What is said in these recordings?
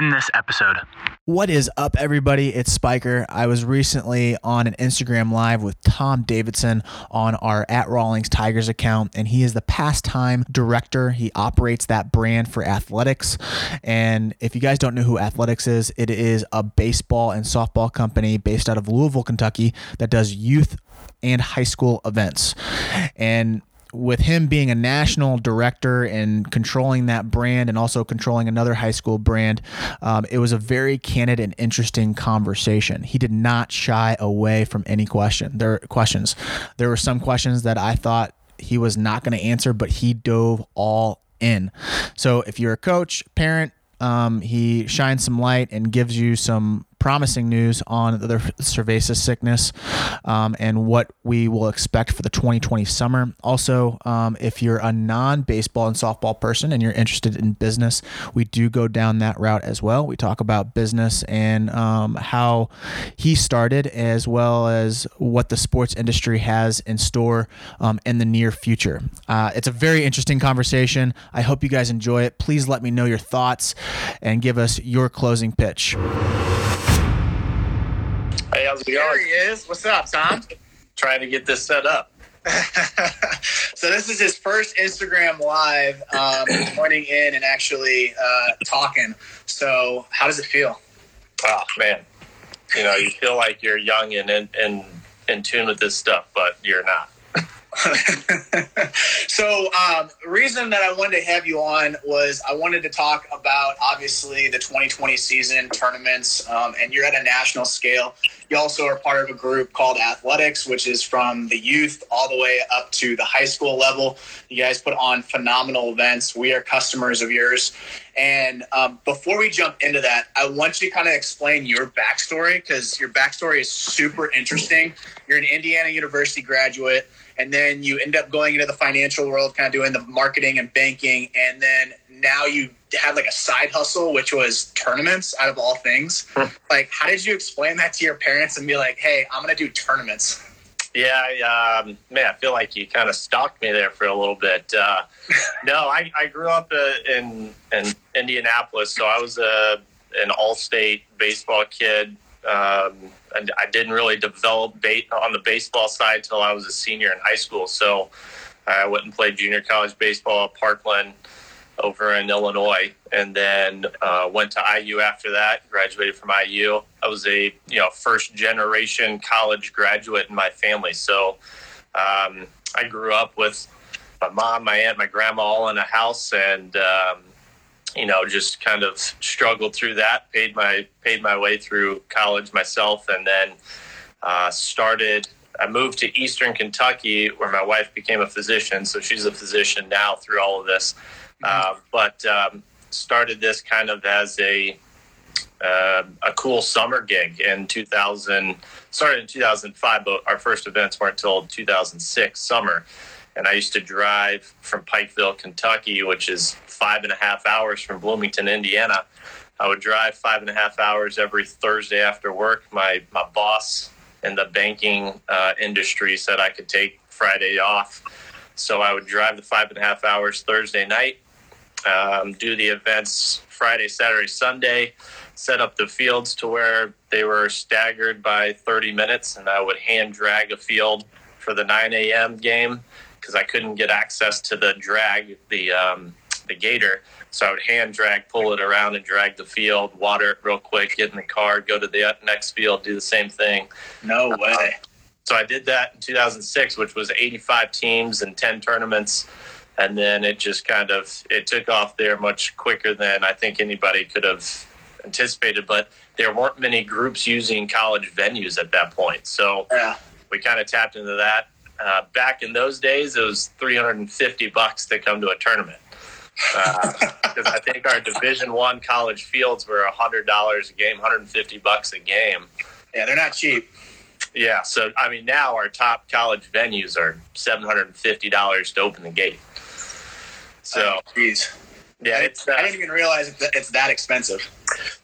in this episode. What is up, everybody? It's Spiker. I was recently on an Instagram live with Tom Davidson on our at Rawlings Tigers account, and he is the pastime director. He operates that brand for athletics. And if you guys don't know who Athletics is, it is a baseball and softball company based out of Louisville, Kentucky, that does youth and high school events. And with him being a national director and controlling that brand and also controlling another high school brand, um, it was a very candid and interesting conversation. He did not shy away from any question. There questions. There were some questions that I thought he was not going to answer, but he dove all in. So if you're a coach, parent, um, he shines some light and gives you some promising news on the cerveza sickness um, and what we will expect for the 2020 summer. Also, um, if you're a non baseball and softball person and you're interested in business, we do go down that route as well. We talk about business and um, how he started, as well as what the sports industry has in store um, in the near future. Uh, it's a very interesting conversation. I hope you guys enjoy it. Please let me know your thoughts and give us your closing pitch. Hey, how's it There going? he is. What's up, Tom? Trying to get this set up. so this is his first Instagram live, um, joining in and actually uh, talking. So how does it feel? Oh man, you know you feel like you're young and in, in in tune with this stuff, but you're not. so um, the reason that I wanted to have you on was I wanted to talk about obviously the 2020 season tournaments, um, and you're at a national scale. You also are part of a group called Athletics, which is from the youth all the way up to the high school level. You guys put on phenomenal events. We are customers of yours. And um, before we jump into that, I want you to kind of explain your backstory because your backstory is super interesting. You're an Indiana University graduate and then you end up going into the financial world, kind of doing the marketing and banking, and then now you had like a side hustle, which was tournaments out of all things. like, how did you explain that to your parents and be like, "Hey, I'm gonna do tournaments"? Yeah, I, um, man, I feel like you kind of stalked me there for a little bit. Uh, no, I, I grew up uh, in in Indianapolis, so I was a an all-state baseball kid. Um, and I didn't really develop on the baseball side until I was a senior in high school. So I went and played junior college baseball at Parkland over in Illinois, and then uh, went to IU after that. Graduated from IU. I was a you know first generation college graduate in my family, so um, I grew up with my mom, my aunt, my grandma all in a house, and um, you know just kind of struggled through that. Paid my paid my way through college myself, and then uh, started. I moved to Eastern Kentucky, where my wife became a physician. So she's a physician now through all of this. Uh, but um, started this kind of as a uh, a cool summer gig in 2000. Started in 2005, but our first events weren't until 2006 summer. And I used to drive from Pikeville, Kentucky, which is five and a half hours from Bloomington, Indiana. I would drive five and a half hours every Thursday after work. My my boss in the banking uh, industry said I could take Friday off, so I would drive the five and a half hours Thursday night, um, do the events Friday, Saturday, Sunday, set up the fields to where they were staggered by 30 minutes, and I would hand drag a field for the 9 a.m. game because I couldn't get access to the drag, the um, the gator. So I would hand drag, pull it around, and drag the field, water it real quick, get in the car, go to the next field, do the same thing. No way. So I did that in 2006, which was 85 teams and 10 tournaments, and then it just kind of it took off there much quicker than I think anybody could have anticipated. But there weren't many groups using college venues at that point, so Yeah. we kind of tapped into that. Uh, back in those days, it was 350 bucks to come to a tournament because I think our Division One college fields were hundred dollars a game, 150 bucks a game. Yeah, they're not cheap. Yeah, so I mean, now our top college venues are seven hundred and fifty dollars to open the gate. So Oh, jeez. yeah, I, it's I uh, didn't even realize it's that- expensive.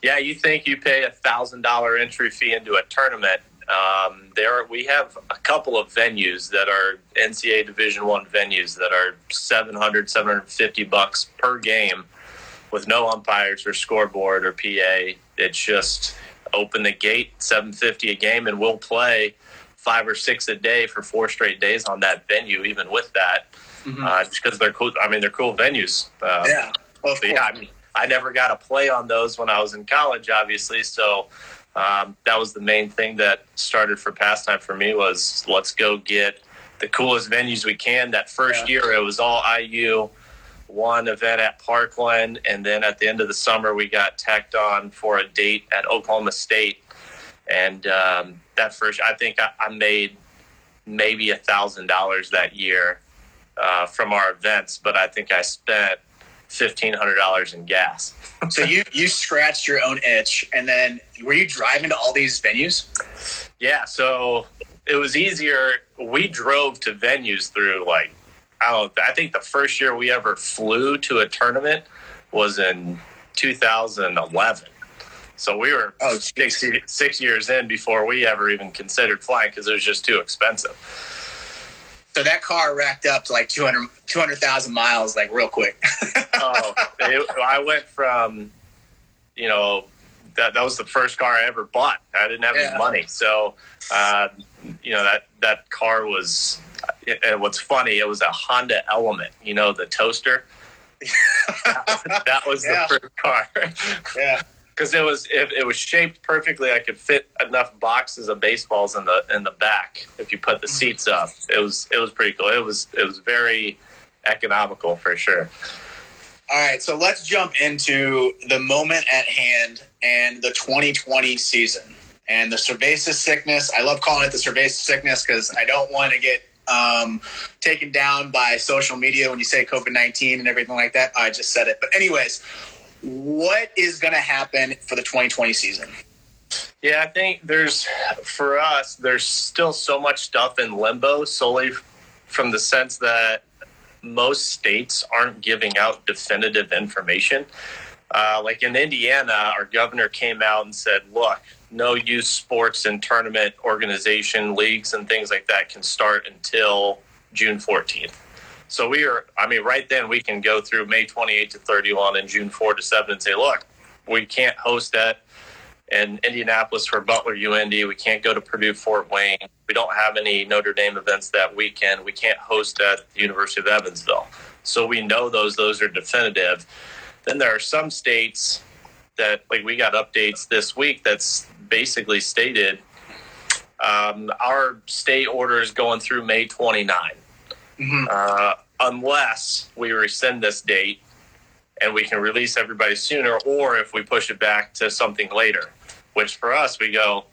yeah. You think you pay a thousand dollar entry fee into a tournament? Um, there, we have a couple of venues that are NCAA Division One venues that are 700, 750 bucks per game, with no umpires or scoreboard or PA. It's just open the gate, 750 a game, and we'll play five or six a day for four straight days on that venue. Even with that, mm-hmm. uh, just because they're cool. I mean, they're cool venues. Uh, yeah. Well, yeah. I mean, I never got to play on those when I was in college, obviously. So um, that was the main thing that started for pastime for me was let's go get the coolest venues we can. That first yeah. year, it was all IU one event at Parkland, and then at the end of the summer, we got tacked on for a date at Oklahoma State. And um, that first, I think I, I made maybe a thousand dollars that year uh, from our events, but I think I spent fifteen hundred dollars in gas. so you you scratched your own itch, and then were you driving to all these venues? Yeah, so it was easier. We drove to venues through like I don't. I think the first year we ever flew to a tournament was in 2011. So we were oh, six, six years in before we ever even considered flying because it was just too expensive. So that car racked up to like 200 200,000 miles, like real quick. oh, it, I went from, you know, that, that was the first car I ever bought. I didn't have yeah. any money. So, uh, you know, that, that car was and what's funny, it was a Honda Element, you know, the toaster. that was yeah. the first car. yeah. Because it was it, it was shaped perfectly. I could fit enough boxes of baseballs in the in the back if you put the seats up. It was it was pretty cool. It was it was very economical for sure. All right, so let's jump into the moment at hand and the 2020 season and the cerveza sickness. I love calling it the cerveza sickness because I don't want to get um, taken down by social media when you say COVID 19 and everything like that. I just said it. But, anyways, what is going to happen for the 2020 season? Yeah, I think there's, for us, there's still so much stuff in limbo solely from the sense that most states aren't giving out definitive information. Uh, like in Indiana, our governor came out and said, look, no youth sports and tournament organization leagues and things like that can start until June 14th. So we are, I mean, right then we can go through May 28 to 31 and June 4 to 7 and say, look, we can't host that in Indianapolis for Butler UND. We can't go to Purdue Fort Wayne. We don't have any Notre Dame events that weekend. We can't host at the University of Evansville. So we know those, those are definitive. Then there are some states that, like, we got updates this week that's basically stated um, our state order is going through May 29. Mm-hmm. Uh, unless we rescind this date and we can release everybody sooner, or if we push it back to something later, which for us, we go,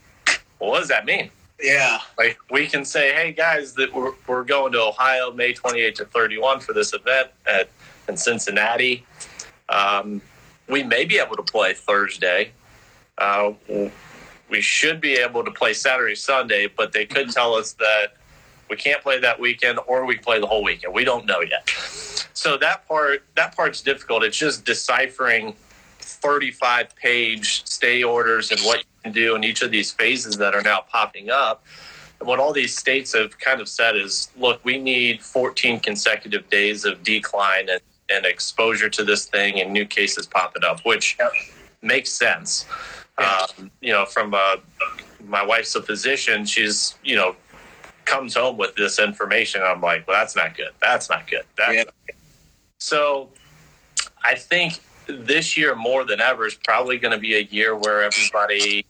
well, what does that mean? Yeah. Like we can say, hey guys, that we're, we're going to Ohio May 28 to 31 for this event at in Cincinnati. Um, we may be able to play Thursday. Uh, we should be able to play Saturday, Sunday, but they could tell us that we can't play that weekend or we play the whole weekend. We don't know yet. So that part that part's difficult. It's just deciphering 35 page stay orders and what you can do in each of these phases that are now popping up. And what all these states have kind of said is, look, we need 14 consecutive days of decline and, and exposure to this thing and new cases popping up, which makes sense. Um, you know, from uh, my wife's a physician. She's, you know, comes home with this information. I'm like, well, that's not good. That's not good. That's yeah. not good. So I think this year more than ever is probably going to be a year where everybody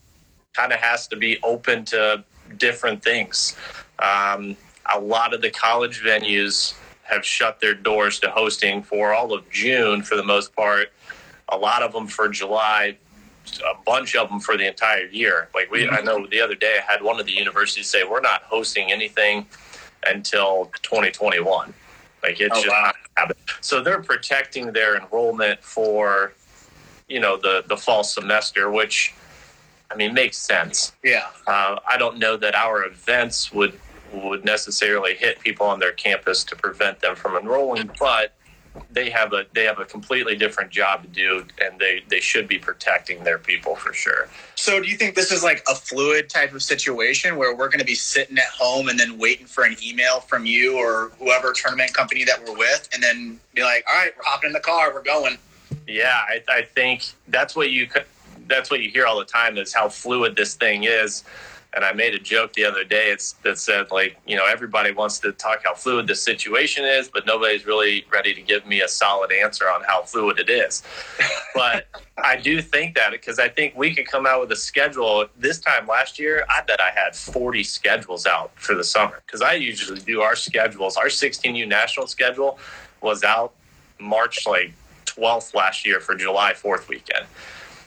kind of has to be open to different things. Um, a lot of the college venues have shut their doors to hosting for all of June for the most part. A lot of them for July, a bunch of them for the entire year. Like we, I know the other day I had one of the universities say we're not hosting anything until 2021. Like it's oh, just wow. So they're protecting their enrollment for, you know, the the fall semester, which, I mean, makes sense. Yeah. Uh, I don't know that our events would would necessarily hit people on their campus to prevent them from enrolling, but they have a they have a completely different job to do and they they should be protecting their people for sure so do you think this is like a fluid type of situation where we're going to be sitting at home and then waiting for an email from you or whoever tournament company that we're with and then be like all right we're hopping in the car we're going Yeah, I, I think that's what you that's what you hear all the time is how fluid this thing is. And I made a joke the other day. It's that said like you know everybody wants to talk how fluid the situation is, but nobody's really ready to give me a solid answer on how fluid it is. but I do think that because I think we could come out with a schedule this time last year. I bet I had 40 schedules out for the summer because I usually do our schedules. Our 16U national schedule was out March like 12th last year for July 4th weekend.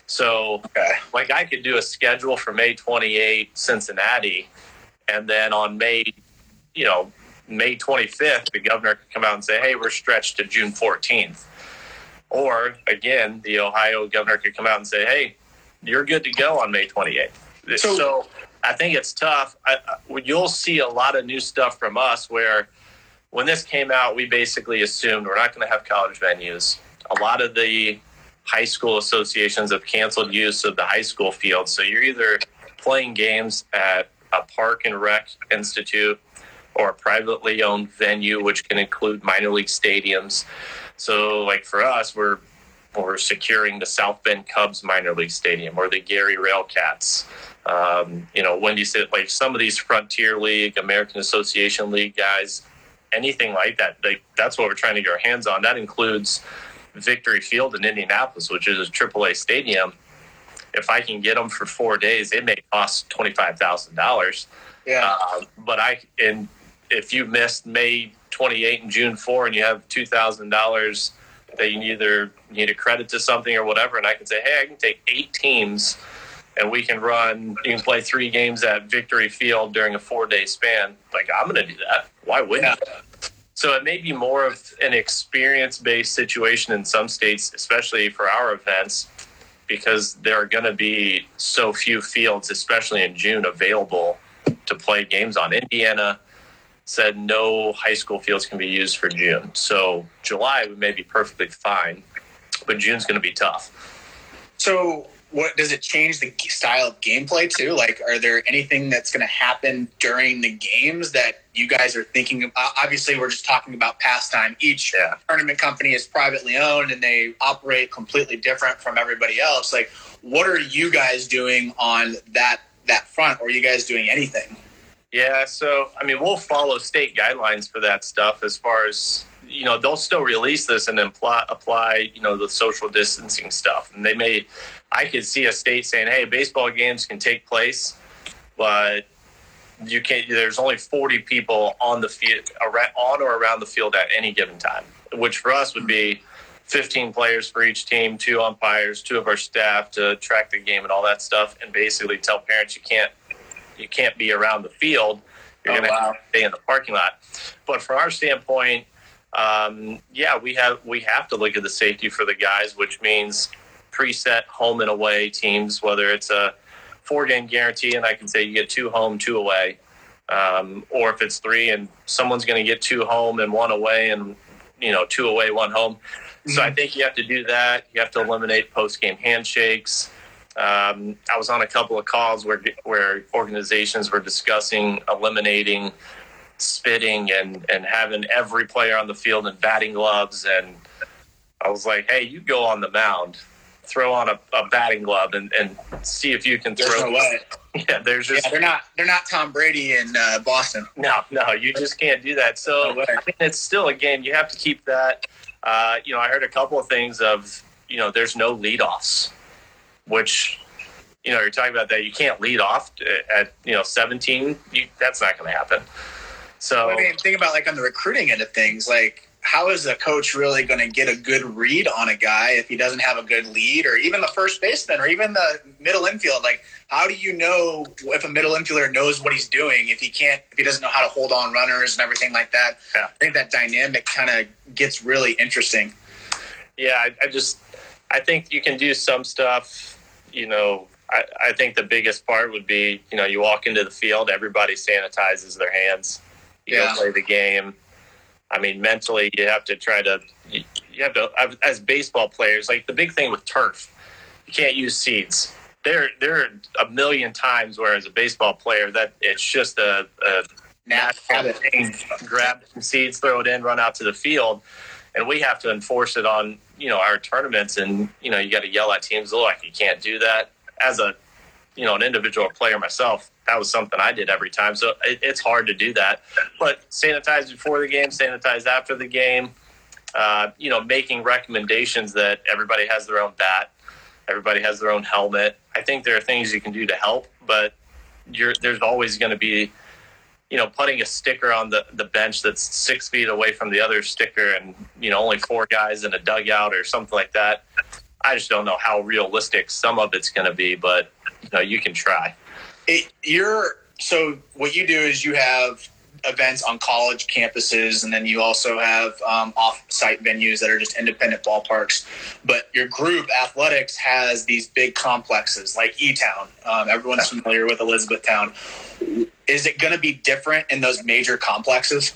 So, okay. like, I could do a schedule for May 28, Cincinnati, and then on May, you know, May 25th, the governor could come out and say, hey, we're stretched to June 14th. Or again, the Ohio governor could come out and say, hey, you're good to go on May 28th. So, so I think it's tough. I, you'll see a lot of new stuff from us where when this came out, we basically assumed we're not going to have college venues. A lot of the high school associations have canceled use of the high school field. So you're either playing games at a park and rec institute or a privately owned venue, which can include minor league stadiums. So, like for us, we're we're securing the South Bend Cubs minor league stadium or the Gary Railcats. Um, you know, when you say like some of these Frontier League, American Association League guys, anything like that, they, that's what we're trying to get our hands on. That includes Victory Field in Indianapolis, which is a AAA stadium, if I can get them for four days, it may cost twenty five thousand dollars. Yeah. Uh, but I and if you missed May twenty eight and June four, and you have two thousand dollars that you either need a credit to something or whatever, and I can say, hey, I can take eight teams. And we can run. You can play three games at Victory Field during a four-day span. Like I'm going to do that. Why wouldn't? Yeah. So it may be more of an experience based situation in some states, especially for our events, because there are going to be so few fields, especially in June, available to play games on. Indiana said no high school fields can be used for June. So July we may be perfectly fine, but June's going to be tough. So what does it change the style of gameplay too? Like, are there anything that's going to happen during the games that you guys are thinking? Of? Obviously, we're just talking about pastime. Each yeah. tournament company is privately owned and they operate completely different from everybody else. Like, what are you guys doing on that that front? Or are you guys doing anything? Yeah, so I mean, we'll follow state guidelines for that stuff as far as you know they'll still release this and then apply, apply you know the social distancing stuff and they may i could see a state saying hey baseball games can take place but you can't there's only 40 people on the field on or around the field at any given time which for us would be 15 players for each team two umpires two of our staff to track the game and all that stuff and basically tell parents you can't you can't be around the field you're oh, going to wow. stay in the parking lot but from our standpoint um, yeah, we have we have to look at the safety for the guys, which means preset home and away teams, whether it's a four game guarantee and I can say you get two home, two away, um, or if it's three and someone's going to get two home and one away, and you know two away, one home. Mm-hmm. So I mm-hmm. think you have to do that. You have to eliminate post game handshakes. Um, I was on a couple of calls where where organizations were discussing eliminating spitting and and having every player on the field in batting gloves and I was like, hey, you go on the mound, throw on a, a batting glove and, and see if you can there's throw. No. Yeah, there's just yeah, they're not they're not Tom Brady in uh, Boston. No, no, you just can't do that. So no I mean, it's still a game. You have to keep that. Uh, you know, I heard a couple of things of you know, there's no leadoffs, which you know, you're talking about that you can't lead off at you know 17. You, that's not going to happen. So I mean, think about like on the recruiting end of things, like how is a coach really going to get a good read on a guy if he doesn't have a good lead, or even the first baseman, or even the middle infield? Like, how do you know if a middle infielder knows what he's doing if he can't, if he doesn't know how to hold on runners and everything like that? Yeah. I think that dynamic kind of gets really interesting. Yeah, I, I just, I think you can do some stuff, you know, I, I, think the biggest part would be, you know, you walk into the field, everybody sanitizes their hands you yeah. go play the game. I mean, mentally, you have to try to. You, have to, as baseball players, like the big thing with turf, you can't use seeds. There, there are a million times where, as a baseball player, that it's just a, a natural thing. Grab some seeds, throw it in, run out to the field, and we have to enforce it on you know our tournaments, and you know you got to yell at teams like you can't do that. As a you know an individual player myself, that was something I did every time. So it, it's hard to do that. But sanitize before the game, sanitize after the game. Uh, you know, making recommendations that everybody has their own bat, everybody has their own helmet. I think there are things you can do to help, but there's always going to be, you know, putting a sticker on the, the bench that's six feet away from the other sticker and, you know, only four guys in a dugout or something like that. I just don't know how realistic some of it's going to be, but, you know, you can try. It, you're so what you do is you have events on college campuses, and then you also have um, off-site venues that are just independent ballparks. But your group, athletics, has these big complexes like E-Town. Um, everyone's familiar with Elizabethtown. Is it going to be different in those major complexes?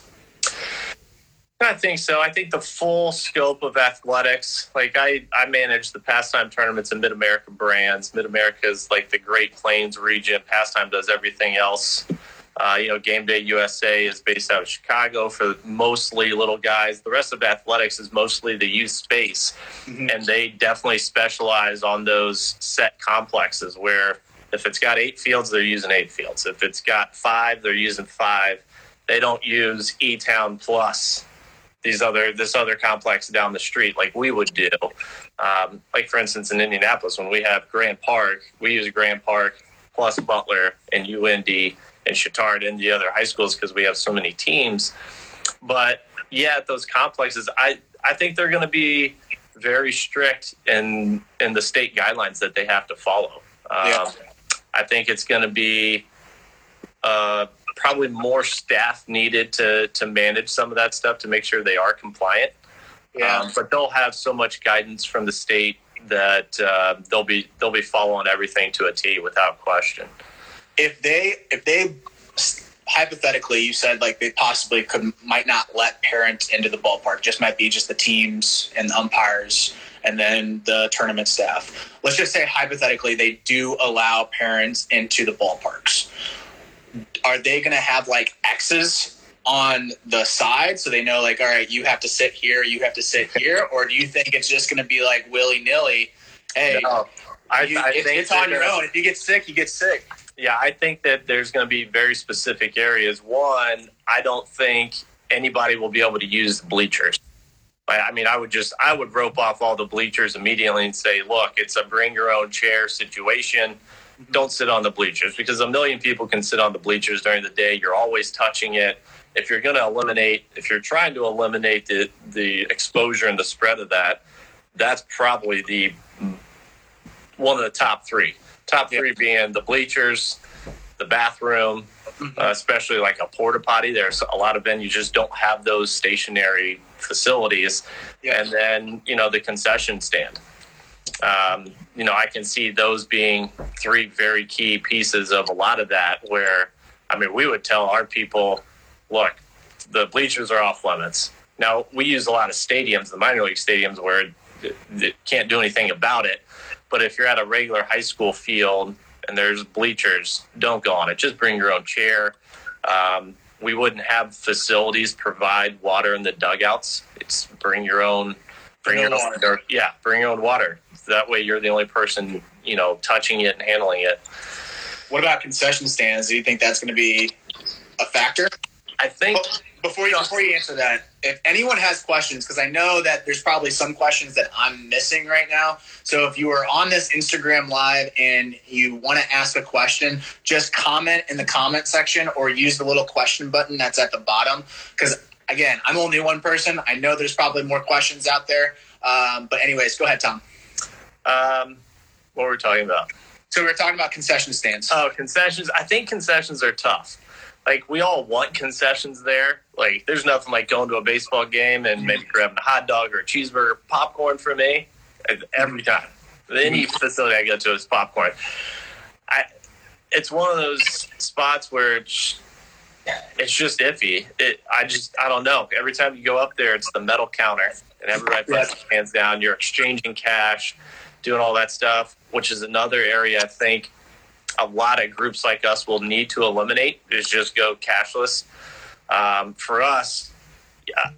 I think so. I think the full scope of athletics, like I, I manage the pastime tournaments in Mid America brands. Mid America is like the Great Plains region. Pastime does everything else. Uh, you know, Game Day USA is based out of Chicago for mostly little guys. The rest of athletics is mostly the youth space, mm-hmm. and they definitely specialize on those set complexes where if it's got eight fields, they're using eight fields. If it's got five, they're using five. They don't use E Town plus these other this other complex down the street like we would do. Um, like for instance, in Indianapolis, when we have Grand Park, we use Grand Park plus Butler and UND and Chatard and the other high schools because we have so many teams. But yeah, those complexes, I I think they're going to be very strict in in the state guidelines that they have to follow. Um, yeah. I think it's going to be uh, probably more staff needed to to manage some of that stuff to make sure they are compliant. Yeah. Um, but they'll have so much guidance from the state that uh, they'll be they'll be following everything to a T without question if they if they hypothetically you said like they possibly could might not let parents into the ballpark just might be just the teams and the umpires and then the tournament staff let's just say hypothetically they do allow parents into the ballparks are they going to have like x's on the side so they know like all right you have to sit here you have to sit here or do you think it's just going to be like willy-nilly hey no, I, you, I it's on your own if you get sick you get sick yeah, I think that there's going to be very specific areas. One, I don't think anybody will be able to use the bleachers. I mean, I would just I would rope off all the bleachers immediately and say, look, it's a bring your own chair situation. Don't sit on the bleachers because a million people can sit on the bleachers during the day. You're always touching it. If you're going to eliminate, if you're trying to eliminate the the exposure and the spread of that, that's probably the one of the top three. Top three being the bleachers, the bathroom, mm-hmm. uh, especially like a porta potty. There's a lot of venues just don't have those stationary facilities, and then you know the concession stand. Um, you know, I can see those being three very key pieces of a lot of that. Where I mean, we would tell our people, look, the bleachers are off limits. Now we use a lot of stadiums, the minor league stadiums, where it, can't do anything about it. But if you're at a regular high school field and there's bleachers, don't go on it. Just bring your own chair. Um, we wouldn't have facilities provide water in the dugouts. It's bring your own, bring your own water. Yeah, bring your own water. That way, you're the only person you know touching it and handling it. What about concession stands? Do you think that's going to be a factor? I think before you before you answer that, if anyone has questions, because I know that there's probably some questions that I'm missing right now. So if you are on this Instagram live and you want to ask a question, just comment in the comment section or use the little question button that's at the bottom. Because again, I'm only one person. I know there's probably more questions out there. Um, but anyways, go ahead, Tom. Um, what were we talking about? So we are talking about concession stands. Oh, concessions. I think concessions are tough like we all want concessions there. Like there's nothing like going to a baseball game and maybe grabbing a hot dog or a cheeseburger, popcorn for me every time. Any facility I go to is popcorn. I, it's one of those spots where it's, it's just iffy. It, I just, I don't know. Every time you go up there, it's the metal counter, and everybody puts their hands down. You're exchanging cash, doing all that stuff, which is another area I think a lot of groups like us will need to eliminate is just go cashless. Um, for us,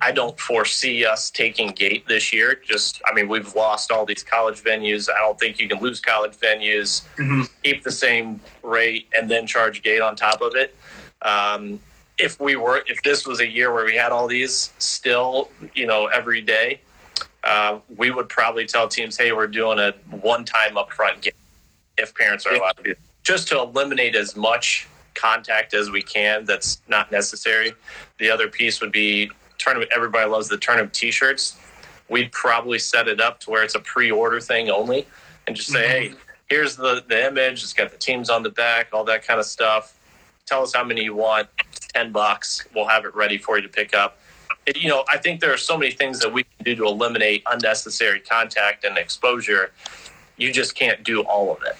I don't foresee us taking gate this year. Just, I mean, we've lost all these college venues. I don't think you can lose college venues, Mhm. keep the same rate, and then charge gate on top of it. Um, if we were, if this was a year where we had all these still, you know, every day, uh, we would probably tell teams, "Hey, we're doing a one-time upfront game." If parents are allowed to do, just to eliminate as much contact as we can that's not necessary. The other piece would be tournament. Everybody loves the tournament T-shirts. We'd probably set it up to where it's a pre-order thing only, and just say, "Hey, here's the the image. It's got the teams on the back, all that kind of stuff. Tell us how many you want. It's Ten bucks. We'll have it ready for you to pick up." You know, I think there are so many things that we can do to eliminate unnecessary contact and exposure. You just can't do all of it.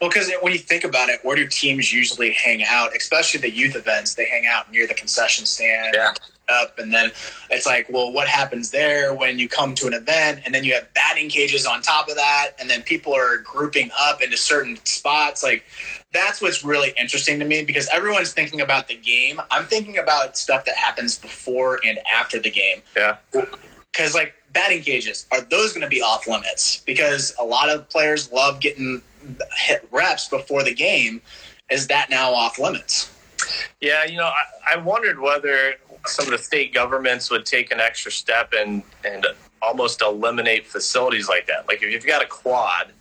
Well, because when you think about it, where do teams usually hang out? Especially the youth events, they hang out near the concession stand. Yeah. Up and then it's like, well, what happens there when you come to an event and then you have batting cages on top of that, and then people are grouping up into certain spots? Like, that's what's really interesting to me because everyone's thinking about the game. I'm thinking about stuff that happens before and after the game Yeah. because like batting cages are those going to be off limits because a lot of players love getting hit reps before the game is that now off limits Yeah, you know, I, I wondered whether some of the state governments would take an extra step and and almost eliminate facilities like that. Like if you've got a quad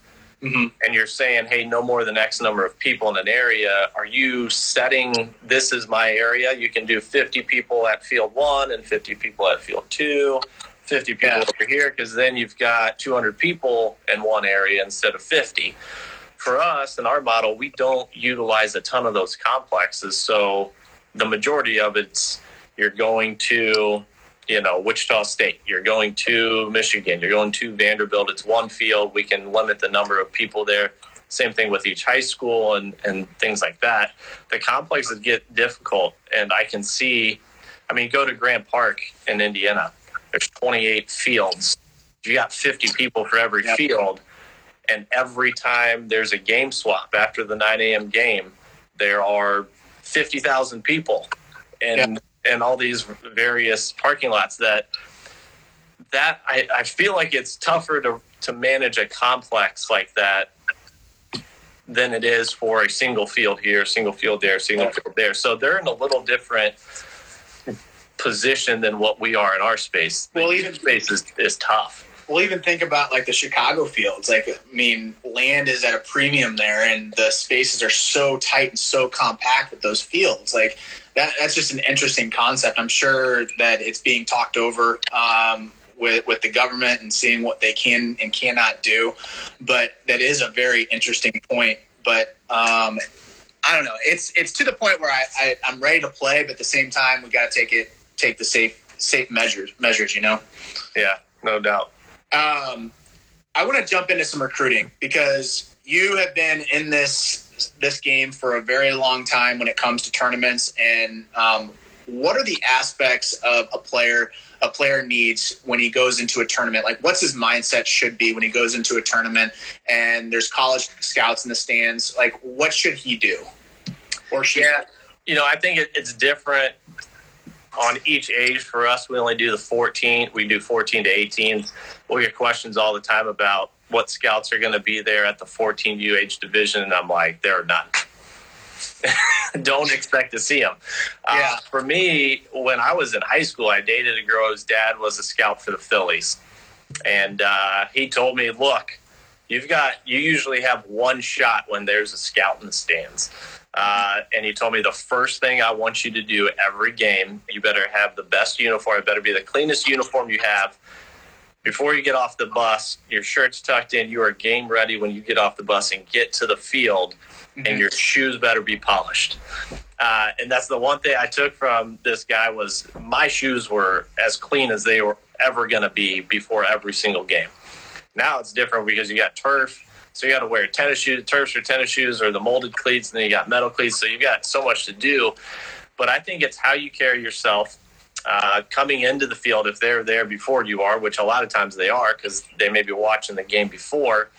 Mhm. and you're saying, "Hey, no more than X number of people in an area," are you setting this is my area? You can do 50 people at field one and 50 people at field two. 50 people Yeah. over here because then you've got 200 people in one area instead of 50 for us in our model, we don't utilize a ton of those complexes. So the majority of it's you're going to, you know, Wichita State, you're going to Michigan, you're going to Vanderbilt. It's one field. We can limit the number of people there. Same thing with each high school and, and things like that. The complexes get difficult, and I can see. I mean, go to Grand Park in Indiana. There's 28 fields. You got 50 people for every Yep. field and every time there's a game swap after the 9 a.m. game, there are 50,000 people in in all these various parking lots. That that I, I feel like it's tougher to to manage a complex like that than it is for a single field here, single field there, single field there. So they're in a little different position than what we are in our space. The Well, even- space is, is tough. We'll even think about like the chicago fields like i mean land is at a premium there and the spaces are so tight and so compact with those fields like that that's just an interesting concept i'm sure that it's being talked over um, with with the government and seeing what they can and cannot do but that is a very interesting point but um, I don't know. It's it's to the point where I, I I'm ready to play, but at the same time we got to take it take the safe safe measures measures. You know. Yeah, no doubt. Um, I want to jump into some recruiting because you have been in this this game for a very long time when it comes to tournaments. And um, what are the aspects of a player a player needs when he goes into a tournament? Like, what's his mindset should be when he goes into a tournament? And there's college scouts in the stands. Like, what should he do? Or should Yeah, you know, I think it, it's different on each age. For us, we only do the 14. We do 14 to 18. We'll get questions all the time about what scouts are going to be there at the 14 UH division, and I'm like, there are none. Don't expect to see them. Yeah. Uh, for me, when I was in high school, I dated a girl whose dad was a scout for the Phillies, and uh, he told me, "Look, you've got you usually have one shot when there's a scout in the stands." Uh, and he told me the first thing I want you to do every game, you better have the best uniform. It better be the cleanest uniform you have. Before you get off the bus, your shirt's tucked in. You are game ready when you get off the bus and get to the field, and your shoes better be polished. Uh, and that's the one thing I took from this guy was my shoes were as clean as they were ever going to be before every single game. Now it's different because you got turf, so you got to wear tennis shoes, turfs or tennis shoes, or the molded cleats, and then you got metal cleats. So you've got so much to do. But I think it's how you carry yourself uh, coming into the field if they're there before you are, which a lot of times they are because they may be watching the game before.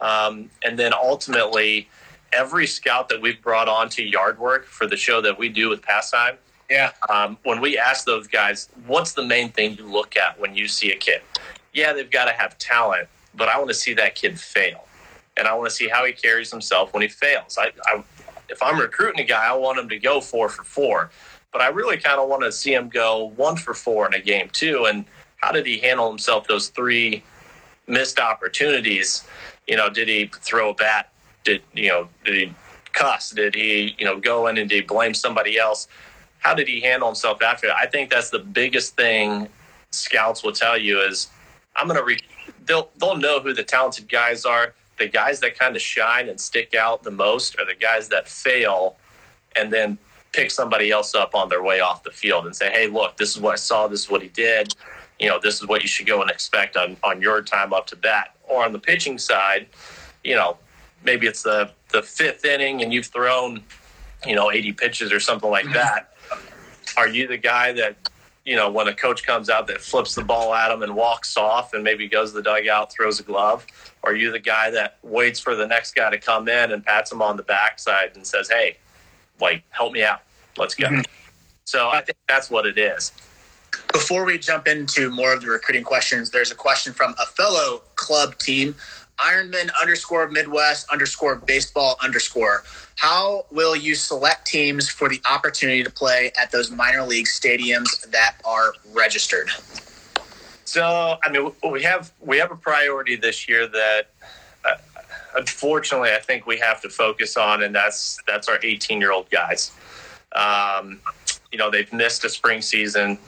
Um, and then ultimately, every scout that we've brought on to yard work for the show that we do with pastime, Yeah. Um, when we ask those guys, what's the main thing you look at when you see a kid? Yeah, they've got to have talent, but I want to see that kid fail, and I want to see how he carries himself when he fails. I, I if I'm recruiting a guy, I want him to go four for four, but I really kind of want to see him go one for four in a game too. And how did he handle himself those three missed opportunities? You know, did he throw a bat? Did you know? Did he cuss? Did he you know go in and did he blame somebody else? How did he handle himself after that? I think that's the biggest thing scouts will tell you is I'm going to re- they'll they'll know who the talented guys are. The guys that kind of shine and stick out the most are the guys that fail and then pick somebody else up on their way off the field and say, "Hey, look, this is what I saw. This is what he did. You know, this is what you should go and expect on on your time up to bat." Or on the pitching side, you know, maybe it's the the fifth inning and you've thrown, you know, 80 pitches or something like mm-hmm. that. Are you the guy that you know, when a coach comes out that flips the ball at him and walks off and maybe goes to the dugout, throws a glove? Or are you the guy that waits for the next guy to come in and pats him on the backside and says, hey, like, help me out. Let's go. Mm-hmm. So I think that's what it is. Before we jump into more of the recruiting questions, there's a question from a fellow club team, Ironman underscore Midwest underscore baseball underscore. How will you select teams for the opportunity to play at those minor league stadiums that are registered? So, I mean, we have we have a priority this year that, uh, unfortunately, I think we have to focus on, and that's that's our 18 year old guys. Um, you know, they've missed a spring season.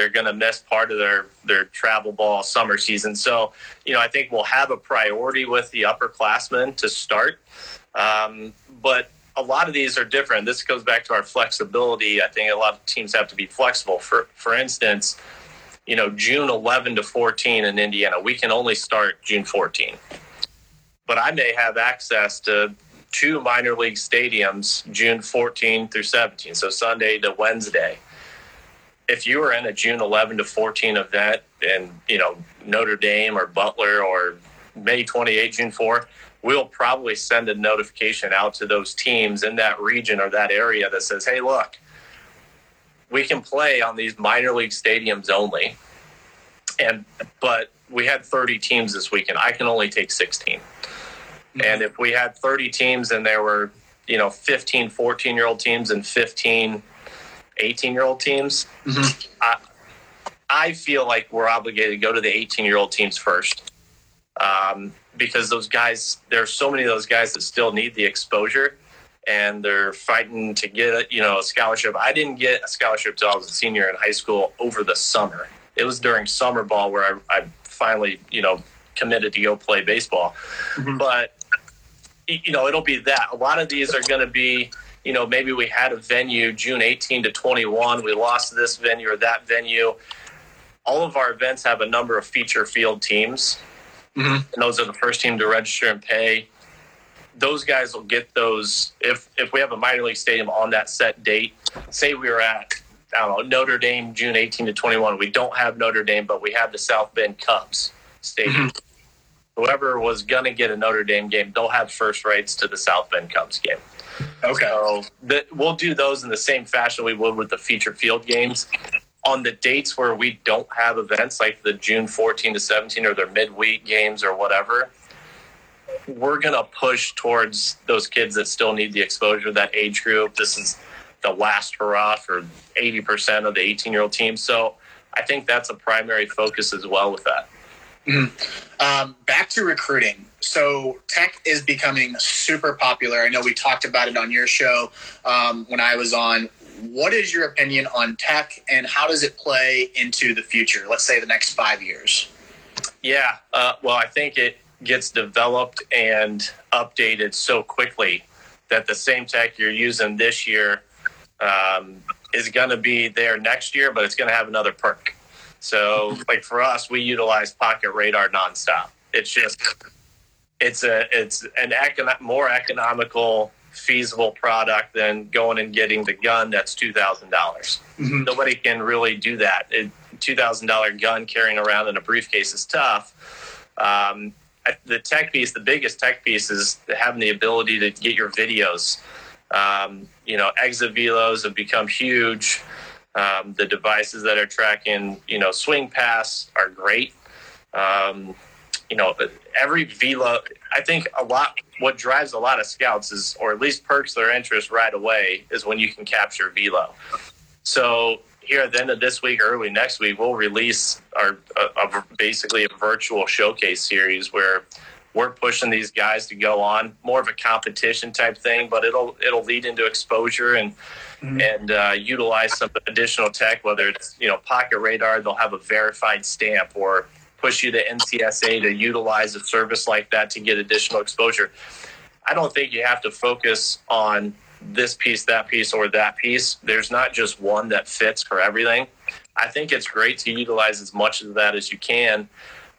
They're going to miss part of their their travel ball summer season. So, you know, I think we'll have a priority with the upperclassmen to start. Um, but a lot of these are different. This goes back to our flexibility. I think a lot of teams have to be flexible. For for instance, you know, June 11 to 14 in Indiana, we can only start June 14. But I may have access to two minor league stadiums June 14 through 17, so Sunday to Wednesday. If you were in a June 11 to 14 event and, you know, Notre Dame or Butler or May 28, June 4, we'll probably send a notification out to those teams in that region or that area that says, hey, look, we can play on these minor league stadiums only. And but we had 30 teams this weekend. I can only take 16. Mm-hmm. And if we had 30 teams and there were, you know, 15, 14 year old teams and 15, 18 year old teams, mm-hmm. I, I feel like we're obligated to go to the 18 year old teams first. Um, because those guys, there are so many of those guys that still need the exposure and they're fighting to get you know a scholarship. I didn't get a scholarship until I was a senior in high school over the summer. It was during summer ball where I, I finally you know committed to go play baseball. Mm-hmm. But you know it'll be that. A lot of these are going to be you know maybe we had a venue June 18 to 21. We lost this venue or that venue. All of our events have a number of feature field teams Mm-hmm. And those are the first team to register and pay. Those guys will get those if if we have a minor league stadium on that set date. Say we were at I don't know Notre Dame June 18 to 21. We don't have Notre Dame, but we have the South Bend Cubs stadium. Mm-hmm. Whoever was gonna get a Notre Dame game, they'll have first rights to the South Bend Cubs game. Okay. So the, we'll do those in the same fashion we would with the feature field games on the dates where we don't have events like the June 14 to 17 or their midweek games or whatever, we're going to push towards those kids that still need the exposure, that age group. This is the last hurrah for 80% of the 18 year old team. So I think that's a primary focus as well with that. Mm-hmm. Um, back to recruiting. So tech is becoming super popular. I know we talked about it on your show um, when I was on what is your opinion on tech and how does it play into the future? Let's say the next five years. Yeah, uh, well, I think it gets developed and updated so quickly that the same tech you're using this year um, is going to be there next year, but it's going to have another perk. So, like for us, we utilize Pocket Radar nonstop. It's just it's a it's an econ- more economical feasible product than going and getting the gun that's two thousand dollars. Mm-hmm. Nobody can really do that. A two thousand dollar gun carrying around in a briefcase is tough. Um, the tech piece, the biggest tech piece, is having the ability to get your videos Um, you know, exit velos have become huge. Um, the devices that are tracking, you know, swing paths are great. Um, you know, every velo, I think a lot, what drives a lot of scouts is, or at least perks their interest right away, is when you can capture velo. So here at the end of this week, early next week, we'll release our a, a, basically a virtual showcase series where we're pushing these guys to go on more of a competition type thing, but it'll it'll lead into exposure and mm-hmm. and uh, utilize some additional tech, whether it's you know pocket radar, they'll have a verified stamp, or push you to NCSA to utilize a service like that to get additional exposure. I don't think you have to focus on this piece, that piece, or that piece. There's not just one that fits for everything. I think it's great to utilize as much of that as you can.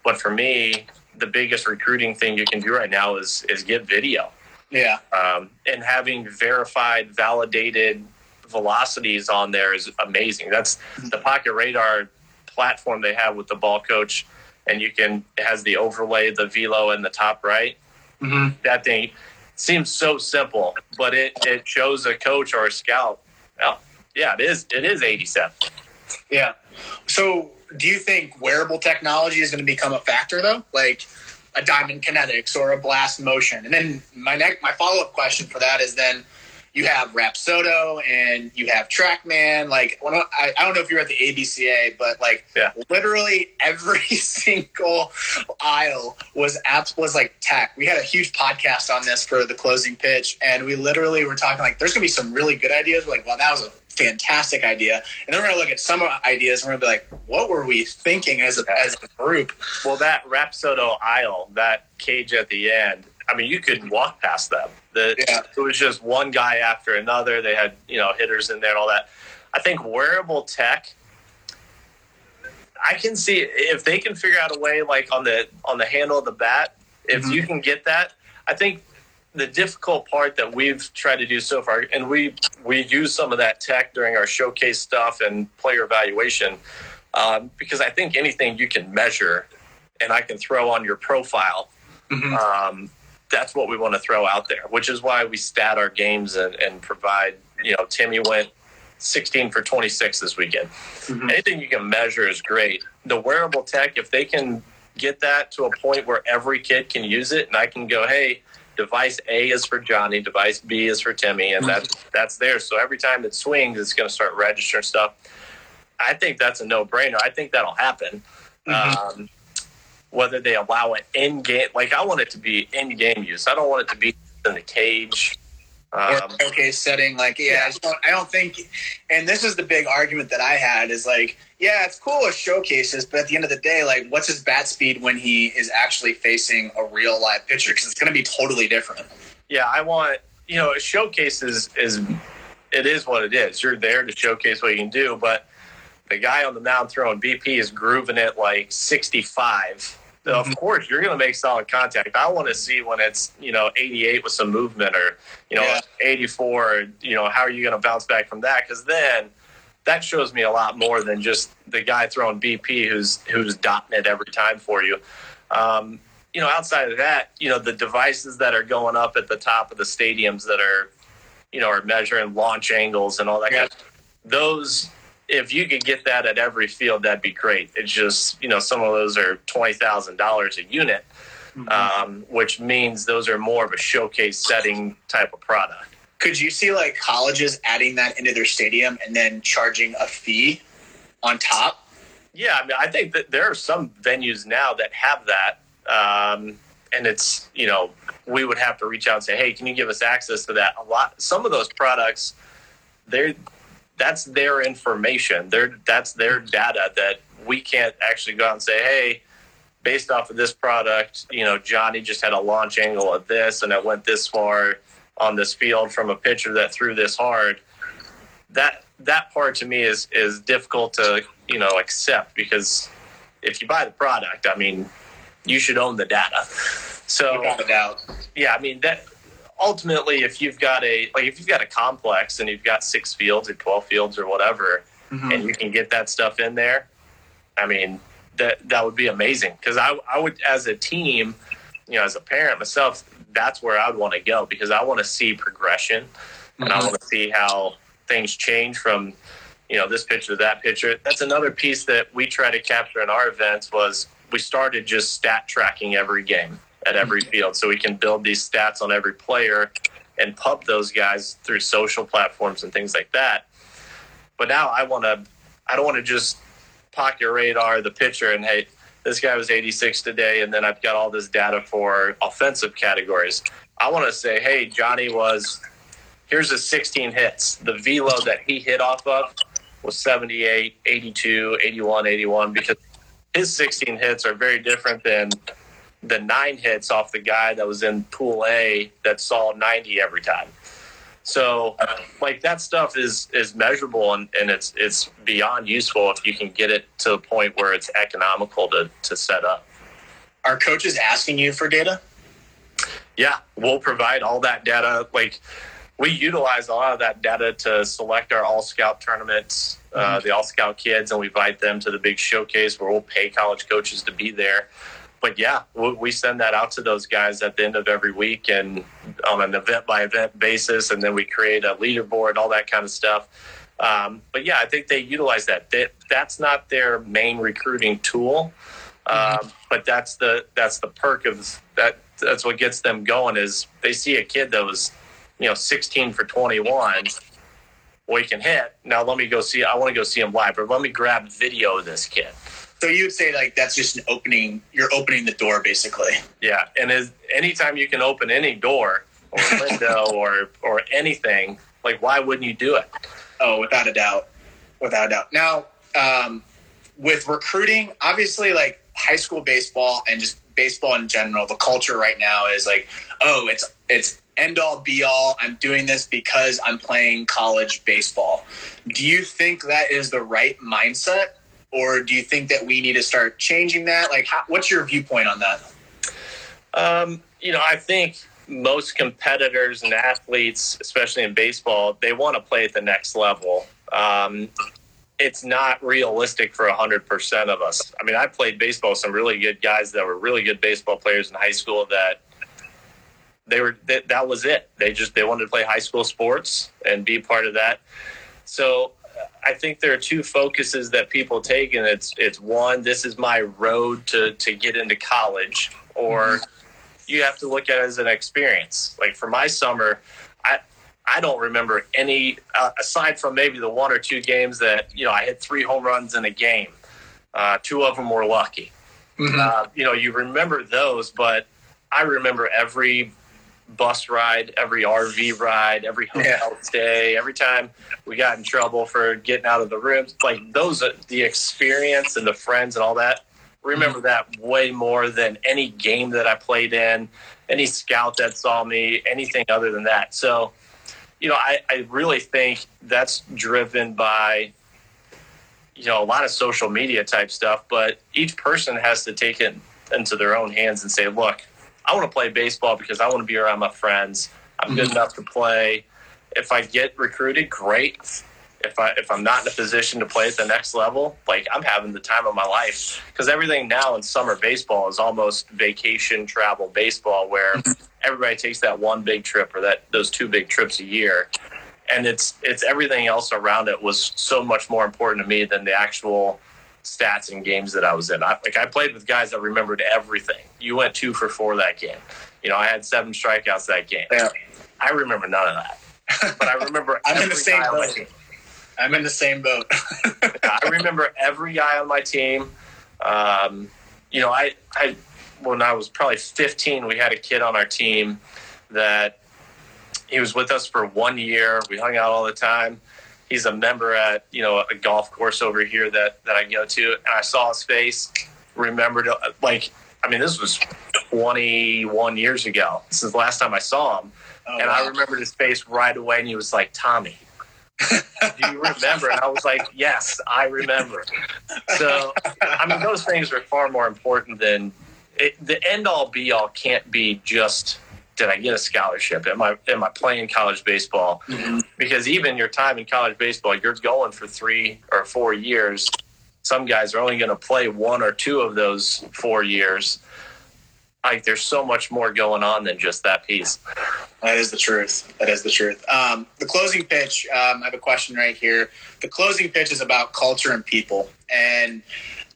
But for me, the biggest recruiting thing you can do right now is is get video. Yeah. Um, and having verified, validated velocities on there is amazing. That's the Pocket Radar platform they have with the ball coach, and you can it has the overlay, the velo in the top right. Mm-hmm. That thing seems so simple, but it it shows a coach or a scout. Well, yeah, it is. It is eighty seven. Yeah. So, do you think wearable technology is going to become a factor though? Like a Diamond Kinetics or a Blast Motion? And then my next, my follow up question for that is then you have Rapsodo and you have Trackman. Like, I, I don't know if you're at the ABCA, but like, yeah. literally every single aisle was apps was like tech. We had a huge podcast on this for the closing pitch, and we literally were talking like, there's gonna be some really good ideas. We're like, well, that was a fantastic idea. And then we're gonna look at some ideas and we're gonna be like, what were we thinking as a, as a group? Well, that Rapsodo aisle, that cage at the end, I mean, you couldn't walk past them. The, yeah. It was just one guy after another. They had, you know, hitters in there and all that. I think wearable tech, I can see if they can figure out a way like on the on the handle of the bat, if mm-hmm. you can get that, I think the difficult part that we've tried to do so far, and we we use some of that tech during our showcase stuff and player evaluation, um, because I think anything you can measure and I can throw on your profile, mm-hmm. um, that's what we want to throw out there, which is why we stat our games and, and provide, you know, Timmy went 16 for 26 this weekend. Mm-hmm. Anything you can measure is great. The wearable tech, if they can get that to a point where every kid can use it and I can go, hey, device A is for Johnny, device B is for Timmy, and that's that's there. So every time it swings, it's going to start registering stuff. I think that's a no brainer. I think that'll happen. Mm-hmm. Um, whether they allow it in game. Like I want it to be in game use. I don't want it to be in the cage. Um, or showcase setting, like yeah, I don't, I don't think. And this is the big argument that I had is like, yeah, it's cool with showcases, but at the end of the day, like, what's his bat speed when he is actually facing a real live pitcher? Because it's going to be totally different. Yeah, I want you know, a showcase is is it is what it is. You're there to showcase what you can do, but the guy on the mound throwing BP is grooving it like 65 so of course you're going to make solid contact. I want to see when it's you know 88 with some movement or you know yeah. 84. You know how are you going to bounce back from that? Because then that shows me a lot more than just the guy throwing BP who's who's dotting it every time for you. Um, you know, outside of that, you know the devices that are going up at the top of the stadiums that are you know are measuring launch angles and all that. Yeah. Kind of, those if you could get that at every field, that'd be great. It's just you know some of those are twenty thousand dollars a unit, mm-hmm. um, which means those are more of a showcase setting type of product. Could you see like colleges adding that into their stadium and then charging a fee on top? Yeah, I mean, I think that there are some venues now that have that, um, and it's you know we would have to reach out and say, hey, can you give us access to that? A lot, some of those products, they're that's their information. Their that's their data that we can't actually go out and say, hey, based off of this product, you know, Johnny just had a launch angle of this and it went this far on this field from a pitcher that threw this hard. That that part to me is is difficult to you know accept because if you buy the product, I mean, you should own the data. So, without a doubt, yeah, I mean that ultimately, if you've got a like if you've got a complex and you've got six fields or twelve fields or whatever, mm-hmm. and you can get that stuff in there, I mean that that would be amazing. Because I I would as a team, you know, as a parent myself, that's where I'd want to go because I want to see progression. and I want to see how things change from you know this picture to that picture. That's another piece that we try to capture in our events was we started just stat tracking every game at every mm-hmm. field so we can build these stats on every player and pub those guys through social platforms and things like that. But now I want to I don't want to just pocket your radar the pitcher and hey this guy was 86 today and then I've got all this data for offensive categories. I want to say hey Johnny was here's his 16 hits. The velo that he hit off of was 78, 82, 81, 81 because his 16 hits are very different than the nine hits off the guy that was in pool A that saw 90 every time. So like that stuff is is measurable and, and it's it's beyond useful if you can get it to the point where it's economical to, to set up. Are coaches asking you for data? Yeah, we'll provide all that data. Like we utilize a lot of that data to select our all scout tournaments, uh, the all scout kids, and we invite them to the big showcase where we'll pay college coaches to be there. But yeah, we, we send that out to those guys at the end of every week and on an event by event basis, and then we create a leaderboard, all that kind of stuff. Um, but yeah, I think they utilize that. that. That's not their main recruiting tool, um, but that's the that's the perk of that. That's what gets them going. Is they see a kid that was you know 16 for 21 well he can hit now let me go see i want to go see him live or let me grab video of this kid So you would say like that's just an opening. You're opening the door basically. yeah and as anytime you can open any door or window or or anything like why wouldn't you do it Oh, without a doubt, without a doubt. Now, um, with recruiting, obviously, like high school baseball and just baseball in general, the culture right now is like, oh, it's it's end all be all. I'm doing this because I'm playing college baseball. Do you think that is the right mindset, or do you think that we need to start changing that? Like, how, what's your viewpoint on that? Um, you know, I think most competitors and athletes, especially in baseball, they want to play at the next level. Um, it's not realistic for 100% of us. I mean, I played baseball with some really good guys that were really good baseball players in high school that they were that, that was it. They just they wanted to play high school sports and be part of that. So I think there are two focuses that people take, and it's it's one, this is my road to to get into college, or you have to look at it as an experience. Like for my summer, I I don't remember any uh, aside from maybe the one or two games that you know I hit three home runs in a game. Uh, two of them were lucky. Uh, you know, you remember those, but I remember every bus ride, every RV ride, every hotel stay, every time we got in trouble for getting out of the rooms. Like those, the experience and the friends and all that. Remember mm-hmm. that way more than any game that I played in, any scout that saw me, anything other than that. So, you know, I, I really think that's driven by you know a lot of social media type stuff but each person has to take it into their own hands and say look i want to play baseball because i want to be around my friends. I'm good mm-hmm. enough to play. If i get recruited great. If i if i'm not in a position to play at the next level like i'm having the time of my life. Because everything now in summer baseball is almost vacation travel baseball where mm-hmm. everybody takes that one big trip or that those two big trips a year. And it's it's everything else around it was so much more important to me than the actual stats and games that I was in. I, like I played with guys that remembered everything. You went two for four that game. You know, I had seven strikeouts that game. Yeah. I remember none of that, but I remember. I'm in the same guy on my boat. I'm in the same boat. I remember every guy on my team. Um, you know, I, I when I was probably 15, we had a kid on our team that he was with us for one year. We hung out all the time. He's a member at you know a golf course over here that that I go to, and I saw his face. Remembered like I mean this was 21 years ago. This is the last time I saw him, Oh, and I remembered his face right away. And he was like, "Tommy, do you remember?" And I was like, "Yes, I remember." So I mean those things are far more important than it, the end all be all. Can't be just did I get a scholarship? Am I am I playing college baseball? Mhm. Because even your time in college baseball, you're going for three or four years. Some guys are only going to play one or two of those four years. like there's so much more going on than just that piece. That is the truth. That is the truth. Um, the closing pitch. Um, I have a question right here. The closing pitch is about culture and people. And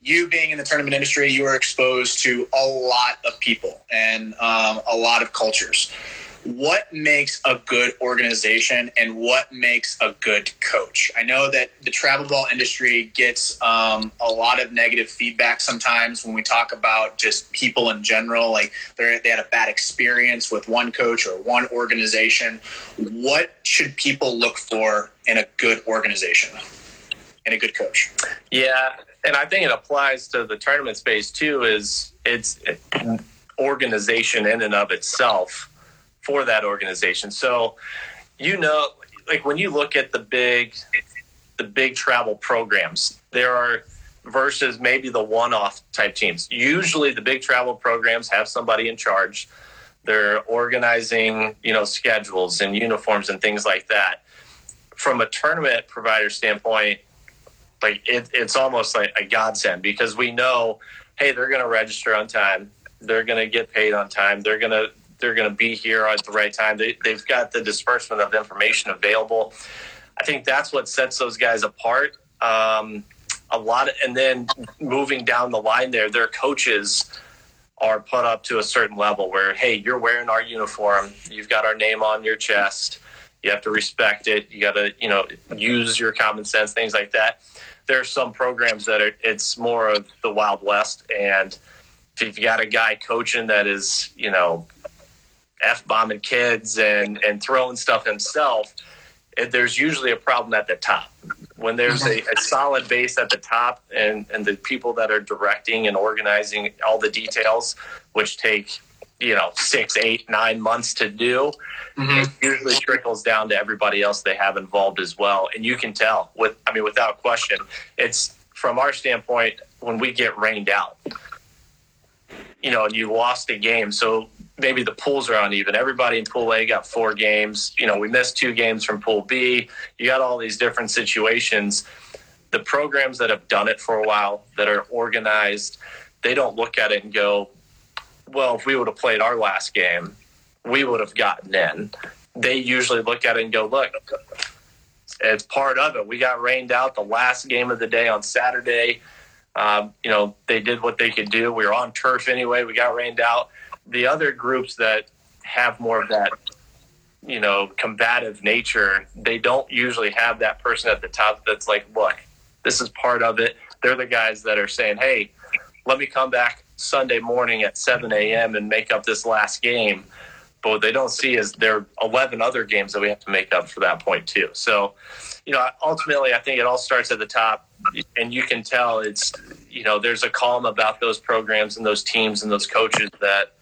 you being in the tournament industry, you are exposed to a lot of people and um, a lot of cultures what makes a good organization and what makes a good coach? I know that the travel ball industry gets um, a lot of negative feedback sometimes when we talk about just people in general, like they had a bad experience with one coach or one organization. What should people look for in a good organization and a good coach? Yeah, and I think it applies to the tournament space too. Is it's organization in and of itself for that organization. So, you know, like when you look at the big, the big travel programs, there are versus maybe the one-off type teams. Usually, the big travel programs have somebody in charge. They're organizing, you know, schedules and uniforms and things like that. From a tournament provider standpoint, like it, it's almost like a godsend because we know, hey, they're going to register on time. They're going to get paid on time. They're going to they're going to be here at the right time. They, they've got the disbursement of information available. I think that's what sets those guys apart. Um, a lot, of, and then moving down the line there, their coaches are put up to a certain level where, hey, you're wearing our uniform, you've got our name on your chest, you have to respect it, you got to, you know, use your common sense, things like that. There are some programs that are, it's more of the Wild West, and if you've got a guy coaching that is, you know, f bombing kids and and throwing stuff himself, it, there's usually a problem at the top. When there's a, a, solid base at the top, and and the people that are directing and organizing all the details, which take you know six, eight, nine months to do, mm-hmm. it usually trickles down to everybody else they have involved as well. And you can tell with, I mean, without question, it's from our standpoint when we get rained out you know, and you lost a game. So maybe the pools are uneven. Everybody in Pool A got four games. You know, we missed two games from Pool B. You got all these different situations. The programs that have done it for a while, that are organized, they don't look at it and go, well, if we would have played our last game, we would have gotten in. They usually look at it and go, look, it's part of it. We got rained out the last game of the day on Saturday. Um, you know, they did what they could do. We were on turf anyway. We got rained out the other groups that have more of that you know combative nature they don't usually have that person at the top that's like look this is part of it they're the guys that are saying hey let me come back sunday morning at 7 a.m and make up this last game but what they don't see is there are 11 other games that we have to make up for that point too so you know ultimately i think it all starts at the top and you can tell it's you know there's a calm about those programs and those teams and those coaches that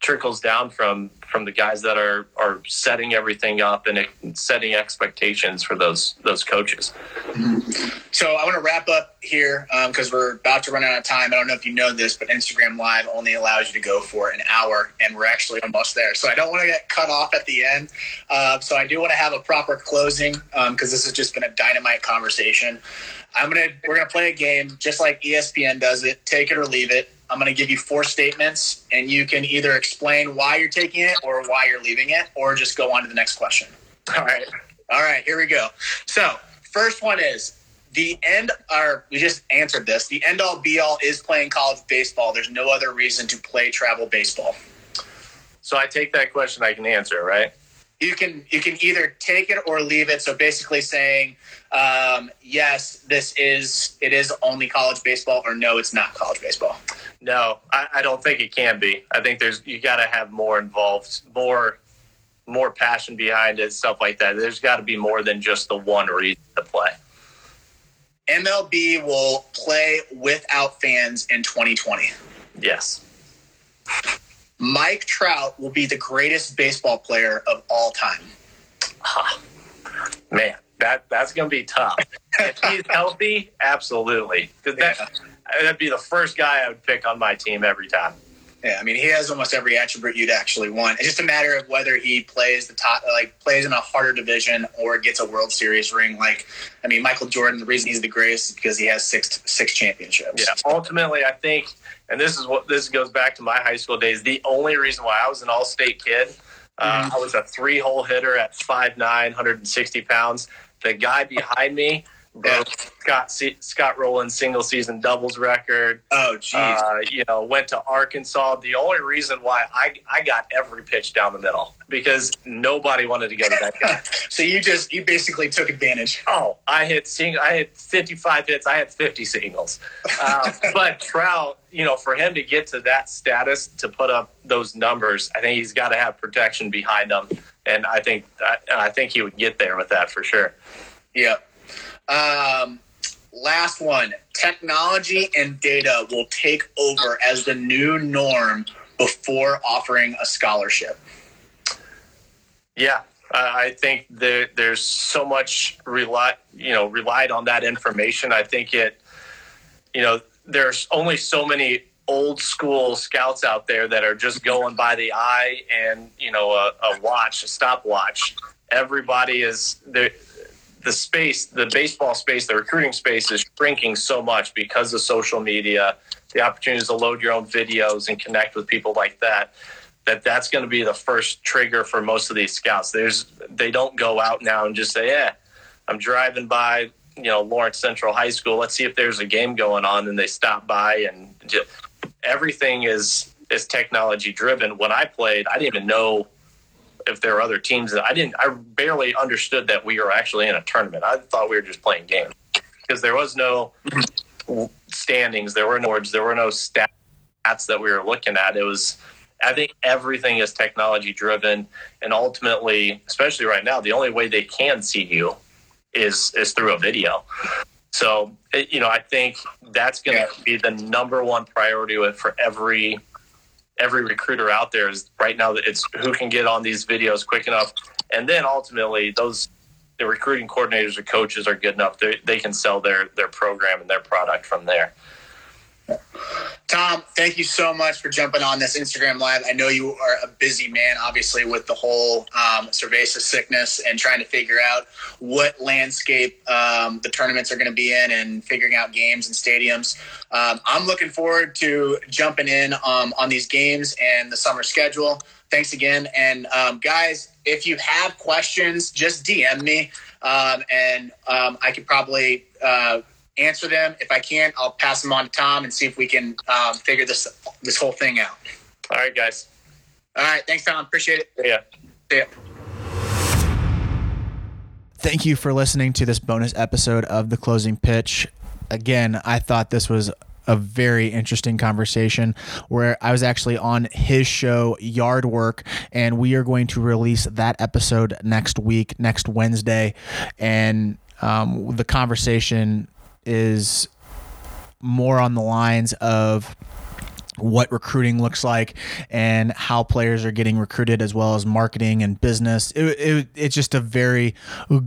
trickles down from from the guys that are are setting everything up and setting expectations for those those coaches. Mm-hmm. So I want to wrap up here because um, we're about to run out of time. I don't know if you know this, but Instagram Live only allows you to go for an hour, and we're actually almost there. So I don't want to get cut off at the end. Uh, so I do want to have a proper closing because um, this has just been a dynamite conversation. I'm gonna we're gonna play a game just like ESPN does it. Take it or leave it. I'm going to give you four statements, and you can either explain why you're taking it or why you're leaving it, or just go on to the next question. All right. All right. Here we go. So, first one is the end, or we just answered this. The end all be all is playing college baseball. There's no other reason to play travel baseball. So, I take that question, I can answer, right? You can you can either take it or leave it. So basically saying um, yes, this is it is only college baseball, or no, it's not college baseball. No, I, I don't think it can be. I think there's you got to have more involved, more more passion behind it, stuff like that. There's got to be more than just the one reason to play. MLB will play without fans in 2020. Yes. Mike Trout will be the greatest baseball player of all time. Ah, man, that that's going to be tough. if he's healthy, absolutely. Because that, yeah. that'd be the first guy I would pick on my team every time. Yeah, I mean, he has almost every attribute you'd actually want. It's just a matter of whether he plays the top, like plays in a harder division or gets a World Series ring. Like, I mean, Michael Jordan. The reason he's the greatest is because he has six six championships. Yeah. Ultimately, I think, and this is what this goes back to my high school days. The only reason why I was an all-state kid, uh, Mhm. I was a three-hole hitter at 5'9", 160 pounds. The guy behind me broke Scott C- Scott Rowland's single season doubles record. Oh, jeez. Uh, you know, went to Arkansas. The only reason why I I got every pitch down the middle because nobody wanted to go to that guy. so you just you basically took advantage. Oh, I hit sing. I hit 55 hits. I had 50 singles. Uh, but Trout, you know, for him to get to that status to put up those numbers, I think he's got to have protection behind him, and I think I, I think he would get there with that for sure. Yep. Um, last one. Technology and data will take over as the new norm before offering a scholarship. Yeah, uh, I think there, there's so much rely, you know, relied on that information. I think it, you know, there's only so many old school scouts out there that are just going by the eye and you know a, a watch, a stopwatch. Everybody is the the space, the baseball space, the recruiting space is shrinking so much because of social media, the opportunities to load your own videos and connect with people like that that that's going to be the first trigger for most of these scouts. There's they don't go out now and just say, "Yeah, I'm driving by, you know, Lawrence Central High School. Let's see if there's a game going on." And they stop by, and just, everything is is technology driven. When I played, I didn't even know if there are other teams. That I didn't. I barely understood that we were actually in a tournament. I thought we were just playing games because there was no standings. There were no words. There were no stats that we were looking at. It was I think everything is technology driven, and ultimately, especially right now, the only way they can see you is is through a video. So, it, you know, I think that's going to Yeah. be the number one priority with for every every recruiter out there. Is right now it's who can get on these videos quick enough, and then ultimately those the recruiting coordinators or coaches are good enough. They they can sell their their program and their product from there. Tom, thank you so much for jumping on this Instagram live. I know you are a busy man, obviously, with the whole um, cerveza sickness and trying to figure out what landscape um, the tournaments are going to be in and figuring out games and stadiums. Um, I'm looking forward to jumping in um, on these games and the summer schedule. Thanks again. And um, guys, if you have questions, just DM me um, and um, I could probably. Uh, answer them. If I can't, I'll pass them on to Tom and see if we can um, figure this this whole thing out. All right, guys. All right, thanks, Tom. Appreciate it. Yeah. See ya. Thank you for listening to this bonus episode of The Closing Pitch. Again, I thought this was a very interesting conversation where I was actually on his show, Yard Work, and we are going to release that episode next week, next Wednesday. And um, the conversation is more on the lines of what recruiting looks like and how players are getting recruited as well as marketing and business. It, it, it's just a very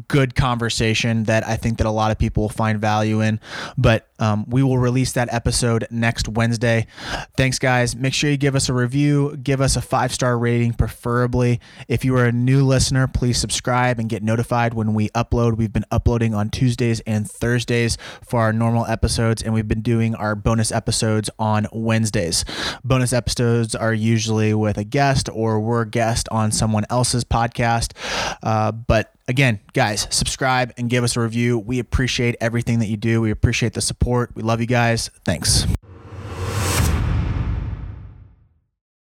good conversation that i think that a lot of people will find value in. But um, we will release that episode next wednesday. Thanks guys. Make sure you give us a review. Give us a five star rating preferably. If you are a new listener please subscribe and get notified when we upload. We've been uploading on tuesdays and thursdays for our normal episodes and we've been doing our bonus episodes on wednesdays bonus episodes are usually with a guest or we're a guest on someone else's podcast. Uh, but again guys subscribe and give us a review. We appreciate everything that you do. We appreciate the support. We love you guys. Thanks